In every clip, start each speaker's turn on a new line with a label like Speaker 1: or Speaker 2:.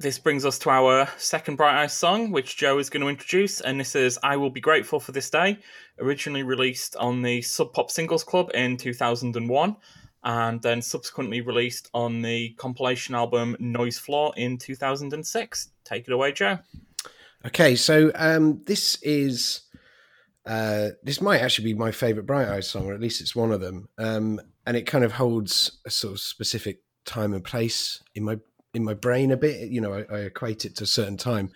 Speaker 1: this brings us to our second Bright Eyes song, which Joe is going to introduce, and this is I Will Be Grateful for This Day, originally released on the Sub Pop Singles Club in 2001, and then subsequently released on the compilation album Noise Floor in 2006. Take it away, Joe.
Speaker 2: Okay, so um, this is. Uh, this might actually be my favorite Bright Eyes song, or at least it's one of them. Um, and it kind of holds a sort of specific time and place in my in my brain a bit. You know, I, I equate it to a certain time.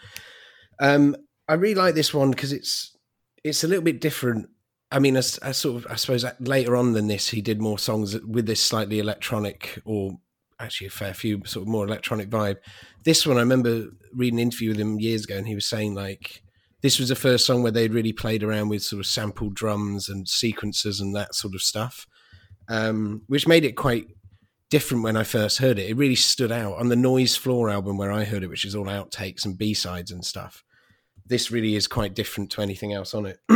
Speaker 2: Um, I really like this one because it's it's a little bit different. I mean, as, as sort of, I suppose later on than this, he did more songs with this slightly electronic or actually a fair few sort of more electronic vibe. This one, I remember reading an interview with him years ago, and he was saying like this was the first song where they'd really played around with sort of sampled drums and sequences and that sort of stuff, um, which made it quite different when I first heard it. It really stood out on the Noise Floor album where I heard it, which is all outtakes and B sides and stuff. This really is quite different to anything else on it.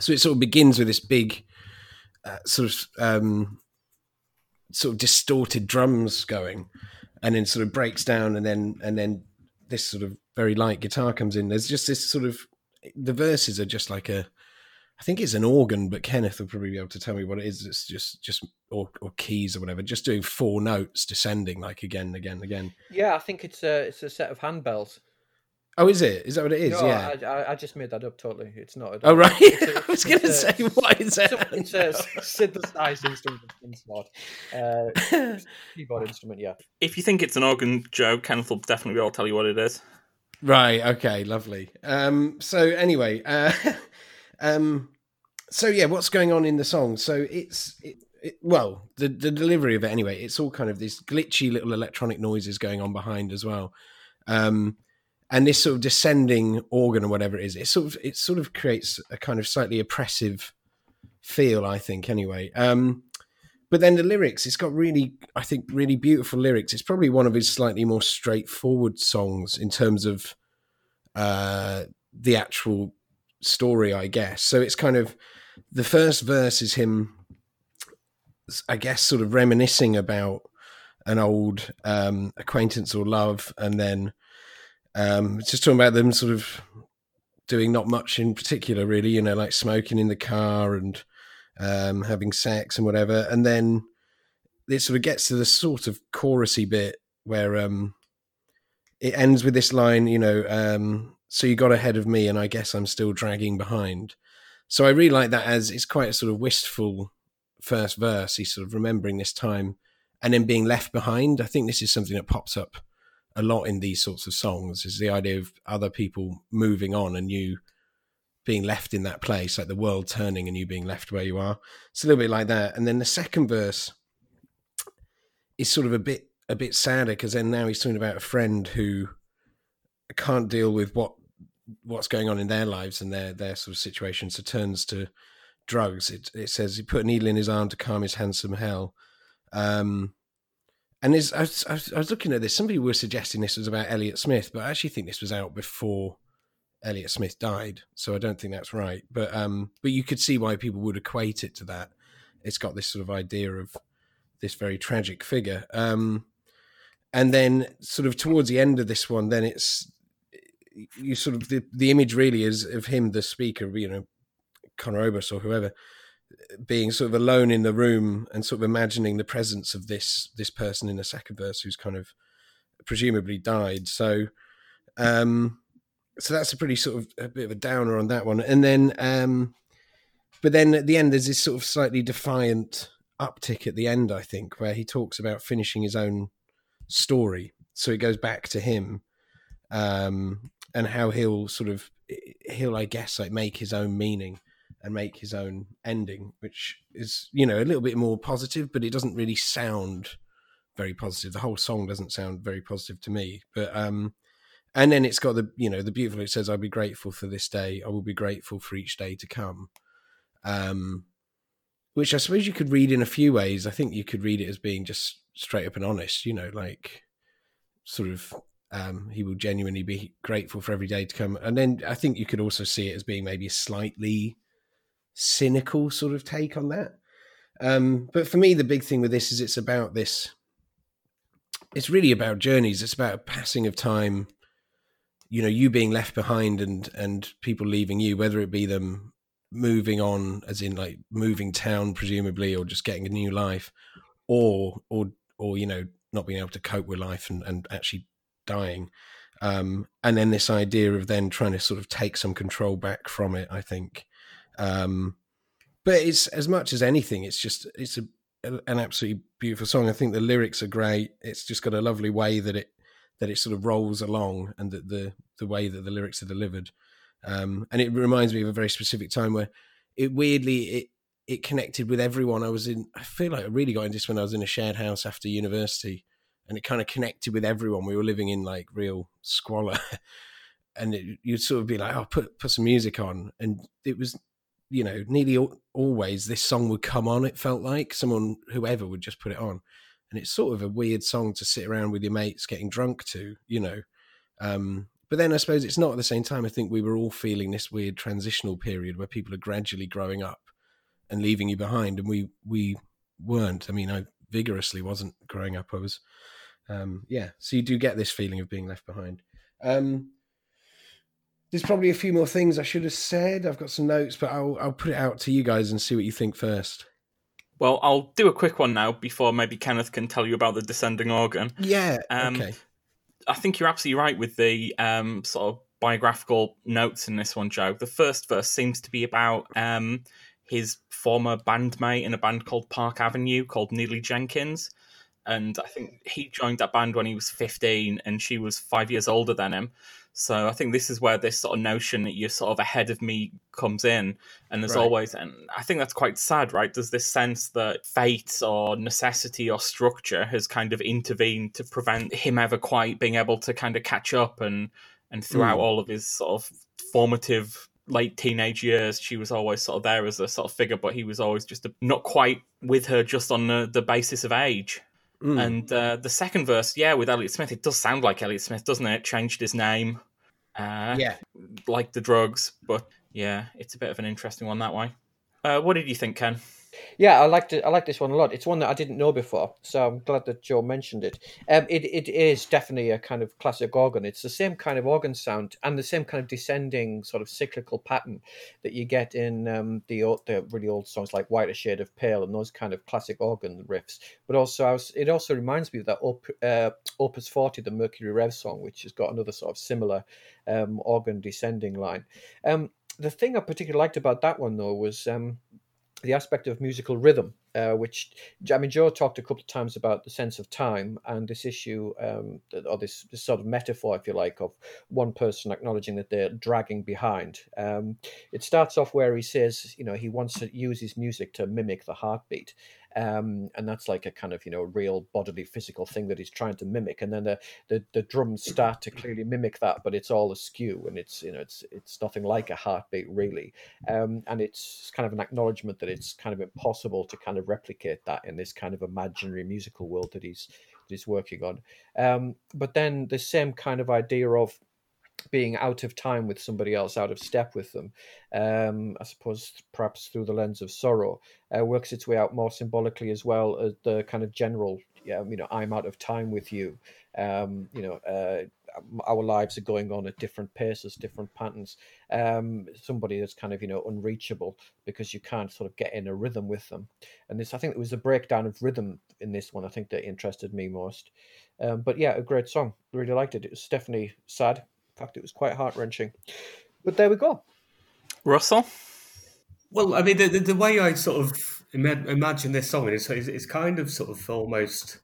Speaker 2: so it sort of begins with this big, uh, sort of, um, sort of distorted drums going, and then sort of breaks down, and then and then this sort of very light guitar comes in. There's just this sort of the verses are just like a I think it's an organ, but Kenneth will probably be able to tell me what it is. It's just just or, or keys or whatever, just doing four notes descending like again, again, again.
Speaker 3: Yeah, I think it's a it's a set of handbells.
Speaker 2: Oh, is it? Is that what it is?
Speaker 3: No,
Speaker 2: yeah.
Speaker 3: I, I, just made that up totally. It's not.
Speaker 2: oh, right. A, I was going to say, what is
Speaker 3: it? It's a synthesized instrument of Uh, keyboard instrument, yeah.
Speaker 1: If you think it's an organ, Joe, Kenneth will definitely be able to tell you what it is.
Speaker 2: Right. Okay. Lovely. Um, so anyway, uh, um, so yeah, what's going on in the song? So it's it, it, well, the the delivery of it anyway. It's all kind of these glitchy little electronic noises going on behind as well, um, and this sort of descending organ or whatever it is. It sort of it sort of creates a kind of slightly oppressive feel, I think. Anyway, um, but then the lyrics, it's got really, I think, really beautiful lyrics. It's probably one of his slightly more straightforward songs in terms of uh, the actual story, I guess. So it's kind of the first verse is him, I guess, sort of reminiscing about an old um, acquaintance or love, and then um, just talking about them sort of doing not much in particular, really. You know, like smoking in the car and um, having sex and whatever, and then it sort of gets to the sort of chorusy bit where um, it ends with this line, you know, um, so you got ahead of me, and I guess I'm still dragging behind. So I really like that as it's quite a sort of wistful first verse. He's sort of remembering this time and then being left behind. I think this is something that pops up a lot in these sorts of songs is the idea of other people moving on and you being left in that place, like the world turning and you being left where you are. It's a little bit like that. And then the second verse is sort of a bit a bit sadder because then now he's talking about a friend who can't deal with what what's going on in their lives and their their sort of situation. So turns to drugs. It it says he put a needle in his arm to calm his handsome hell. Um, and I, I, was, I was looking at this. Somebody was suggesting this was about Elliott Smith, but I actually think this was out before Elliott Smith died. So I don't think that's right. But um, but you could see why people would equate it to that. It's got this sort of idea of this very tragic figure. Um, and then sort of towards the end of this one, then it's you sort of the, the image really is of him, the speaker, you know, Conor or whoever, being sort of alone in the room and sort of imagining the presence of this this person in the second verse who's kind of presumably died. So, um, so that's a pretty sort of a bit of a downer on that one. And then, um, but then at the end, there's this sort of slightly defiant uptick at the end, I think, where he talks about finishing his own story. So it goes back to him um, and how he'll sort of he'll I guess like make his own meaning and make his own ending, which is you know a little bit more positive, but it doesn't really sound very positive. The whole song doesn't sound very positive to me, but um, and then it's got the you know the beautiful. It says, "I'll be grateful for this day. I will be grateful for each day to come." Um, which I suppose you could read in a few ways. I think you could read it as being just straight up and honest. You know, like sort of um, he will genuinely be grateful for every day to come. And then I think you could also see it as being maybe a slightly cynical sort of take on that. Um, but for me, the big thing with this is it's about this it's really about journeys. It's about passing of time. You know, you being left behind and and people leaving you, whether it be them moving on, as in like moving town, presumably, or just getting a new life, or or or you know not being able to cope with life and, and actually dying. Um, and then this idea of then trying to sort of take some control back from it, I think. Um, but it's as much as anything, it's just it's a an absolutely beautiful song. I think the lyrics are great. It's just got a lovely way that it that it sort of rolls along, and that the the way that the lyrics are delivered. Um, and it reminds me of a very specific time where it weirdly it it connected with everyone. I was in. I feel like I really got into this when I was in a shared house after university, and it kind of connected with everyone. We were living in like real squalor, and it, you'd sort of be like, "Oh, put put some music on," and it was you know, nearly always this song would come on. It felt like someone, whoever, would just put it on, and it's sort of a weird song to sit around with your mates getting drunk to, you know. Um, but then I suppose it's not at the same time. I think we were all feeling this weird transitional period where people are gradually growing up and leaving you behind, and we we weren't. I mean, I vigorously wasn't growing up. I was, um, yeah. So you do get this feeling of being left behind. Um, there's probably a few more things I should have said. I've got some notes, but I'll I'll put it out to you guys and see what you think first.
Speaker 1: Well, I'll do a quick one now before maybe Kenneth can tell you about the descending organ.
Speaker 2: Yeah. Um, okay.
Speaker 1: I think you're absolutely right with the um, sort of biographical notes in this one, Joe. The first verse seems to be about um, his former bandmate in a band called Park Avenue called Neely Jenkins. And I think he joined that band when he was 15 and she was five years older than him. So I think this is where this sort of notion that you're sort of ahead of me comes in. And there's right. always, and I think that's quite sad, right? There's this sense that fate or necessity or structure has kind of intervened to prevent him ever quite being able to kind of catch up. And, and throughout mm. all of his sort of formative late teenage years, she was always sort of there as a sort of figure, but he was always just a, not quite with her just on the, the basis of age. Mm. And uh, the second verse, yeah, with Elliott Smith, it does sound like Elliott Smith, doesn't it? Changed his name. Uh,
Speaker 2: yeah.
Speaker 1: Like the drugs, but yeah, it's a bit of an interesting one that way. Uh, what did you think, Ken?
Speaker 3: Yeah, I liked it. I like this one a lot. It's one that I didn't know before, so I'm glad that Joe mentioned it. Um, it it is definitely a kind of classic organ. It's the same kind of organ sound and the same kind of descending sort of cyclical pattern that you get in um, the the really old songs like White "Whiter Shade of Pale" and those kind of classic organ riffs. But also, was, it also reminds me of that Op, uh, Opus Forty, the Mercury Rev song, which has got another sort of similar um, organ descending line. Um, the thing I particularly liked about that one though was um, the aspect of musical rhythm, uh, which I mean, Joe talked a couple of times about the sense of time and this issue, um, or this, this, sort of metaphor, if you like, of one person acknowledging that they're dragging behind. Um, it starts off where he says, you know, he wants to use his music to mimic the heartbeat, um, and that's like a kind of you know real bodily physical thing that he's trying to mimic. And then the, the the drums start to clearly mimic that but it's all askew and it's you know it's it's nothing like a heartbeat really. Um, and it's kind of an acknowledgement that it's kind of impossible to kind of replicate that in this kind of imaginary musical world that he's that he's working on. Um, but then the same kind of idea of being out of time with somebody else, out of step with them, um, I suppose perhaps through the lens of sorrow, uh, works its way out more symbolically as well as the kind of general, yeah, you know, I'm out of time with you. Um, you know, uh, our lives are going on at different paces, different patterns. Um, somebody that's kind of you know unreachable because you can't sort of get in a rhythm with them. And this, I think, it was the breakdown of rhythm in this one. I think that interested me most. Um, but yeah, a great song. Really liked it. It was definitely sad, fact, it was quite heart wrenching. But there we go.
Speaker 1: Russell?
Speaker 4: Well, I mean, the, the, the way I sort of imagine this song is, is, is kind of sort of almost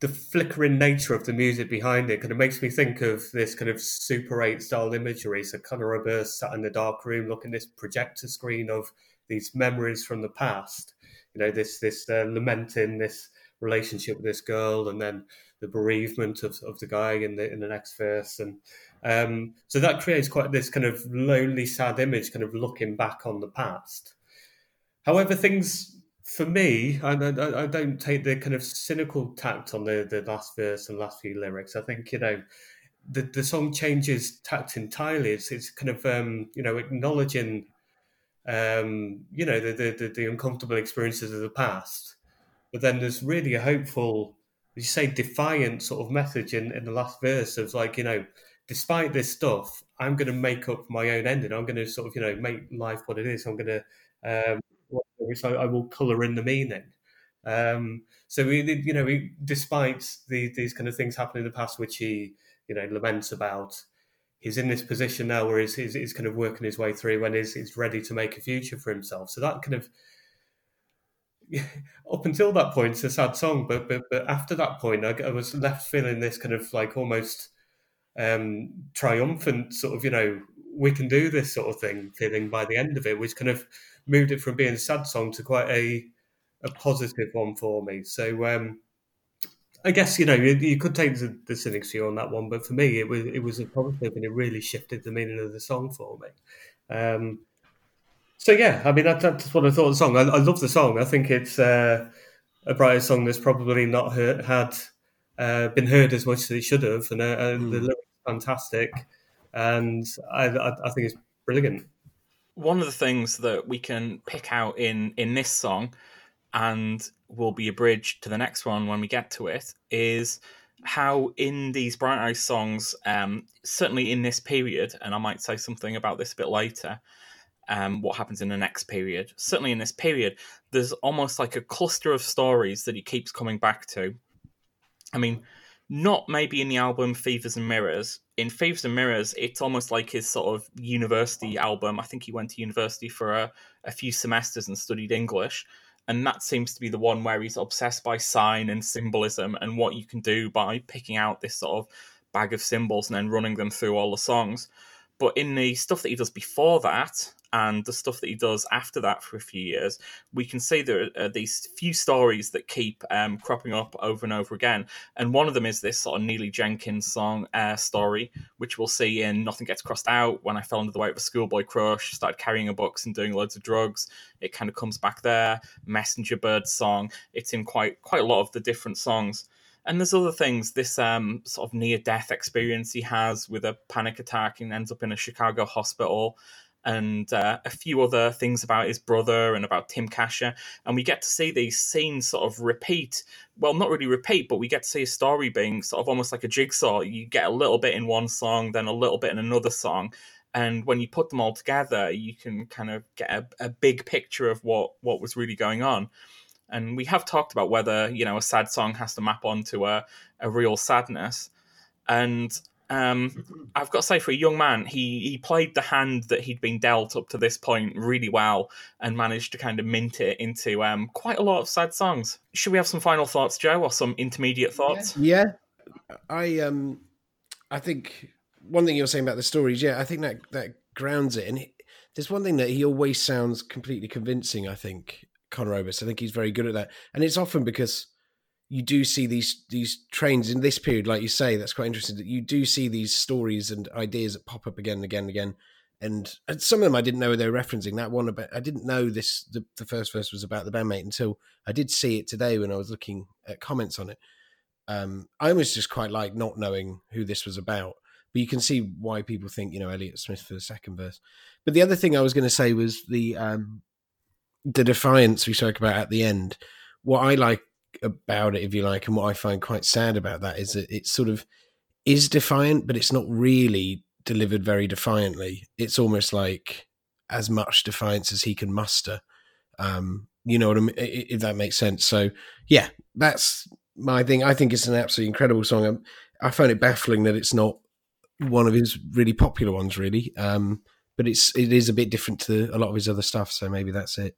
Speaker 4: the flickering nature of the music behind it kind of makes me think of this kind of Super 8 style imagery. So Conor Oberst sat in the dark room looking at this projector screen of these memories from the past. You know, this this uh, lamenting this relationship with this girl, and then the bereavement of, of the guy in the in the next verse, and um, so that creates quite this kind of lonely, sad image, kind of looking back on the past. However, things for me, I, I, I don't take the kind of cynical tact on the, the last verse and last few lyrics. I think you know the the song changes tact entirely. It's it's kind of um, you know acknowledging um, you know the, the the uncomfortable experiences of the past, but then there's really a hopeful as you say, defiant sort of message in, in the last verse of like, you know, despite this stuff, I'm going to make up my own ending. I'm going to sort of, you know, make life what it is. I'm going to, um, so I will colour in the meaning. Um, so we, you know, we, despite the, these kind of things happening in the past, which he, you know, laments about, he's in this position now where he's, he's, he's kind of working his way through when he's, ready to make a future for himself. So that kind of up until that point, it's a sad song, but but but after that point, I, I was left feeling this kind of like almost um, triumphant sort of, you know, we can do this sort of thing feeling by the end of it, which kind of moved it from being a sad song to quite a a positive one for me. So um, I guess you know you, you could take the, the cynics view on that one, but for me it was it was a positive and it really shifted the meaning of the song for me. Um, so yeah, I mean that, that's what I thought of the song. I, I love the song. I think it's uh, a brighter song that's probably not heard, had uh, been heard as much as it should have, and uh, mm. the lyrics are fantastic, and I, I, I think it's brilliant.
Speaker 1: One of the things that we can pick out in in this song, and will be a bridge to the next one when we get to it, is how in these Bright Eyes songs, um, certainly in this period, and I might say something about this a bit later um, what happens in the next period. Certainly in this period, there's almost like a cluster of stories that he keeps coming back to. I mean, not maybe in the album Fevers and Mirrors. In Fevers and Mirrors, it's almost like his sort of university album. I think he went to university for a, a few semesters and studied English. And that seems to be the one where he's obsessed by sign and symbolism and what you can do by picking out this sort of bag of symbols and then running them through all the songs. But in the stuff that he does before that, and the stuff that he does after that for a few years, we can see there are these few stories that keep um, cropping up over and over again. And one of them is this sort of Neely Jenkins song uh, story, which we'll see in Nothing Gets Crossed Out. When I fell under the weight of a schoolboy crush, started carrying a Box and doing loads of drugs. It kind of comes back there. Messenger Bird song. It's in quite quite a lot of the different songs. And there's other things. This um, sort of near death experience he has with a panic attack and ends up in a Chicago hospital and uh, a few other things about his brother and about Tim Kasher. And we get to see these scenes sort of repeat. Well, not really repeat, but we get to see a story being sort of almost like a jigsaw. You get a little bit in one song, then a little bit in another song. And when you put them all together, you can kind of get a, a big picture of what, what was really going on. And we have talked about whether, you know, a sad song has to map onto a, a real sadness. And um, I've got to say, for a young man, he he played the hand that he'd been dealt up to this point really well, and managed to kind of mint it into um, quite a lot of sad songs. Should we have some final thoughts, Joe, or some intermediate thoughts?
Speaker 2: Yeah, yeah. I um, I think one thing you're saying about the stories, yeah, I think that that grounds it. And he, there's one thing that he always sounds completely convincing. I think Conor Oberst. I think he's very good at that, and it's often because you do see these these trains in this period, like you say, that's quite interesting. That you do see these stories and ideas that pop up again and again and again. And, and some of them I didn't know they were referencing. That one about I didn't know this. The, the first verse was about the bandmate until I did see it today when I was looking at comments on it. Um, I was just quite like not knowing who this was about, but you can see why people think you know Elliott Smith for the second verse. But the other thing I was going to say was the um, the defiance we spoke about at the end. What I like about it, if you like. And what I find quite sad about that is that it sort of is defiant, but it's not really delivered very defiantly. It's almost like as much defiance as he can muster. Um, you know what I mean? If that makes sense. So, yeah, that's my thing. I think it's an absolutely incredible song. Um, I find it baffling that it's not one of his really popular ones, really. Um, but it's it is a bit different to a lot of his other stuff. So maybe that's it.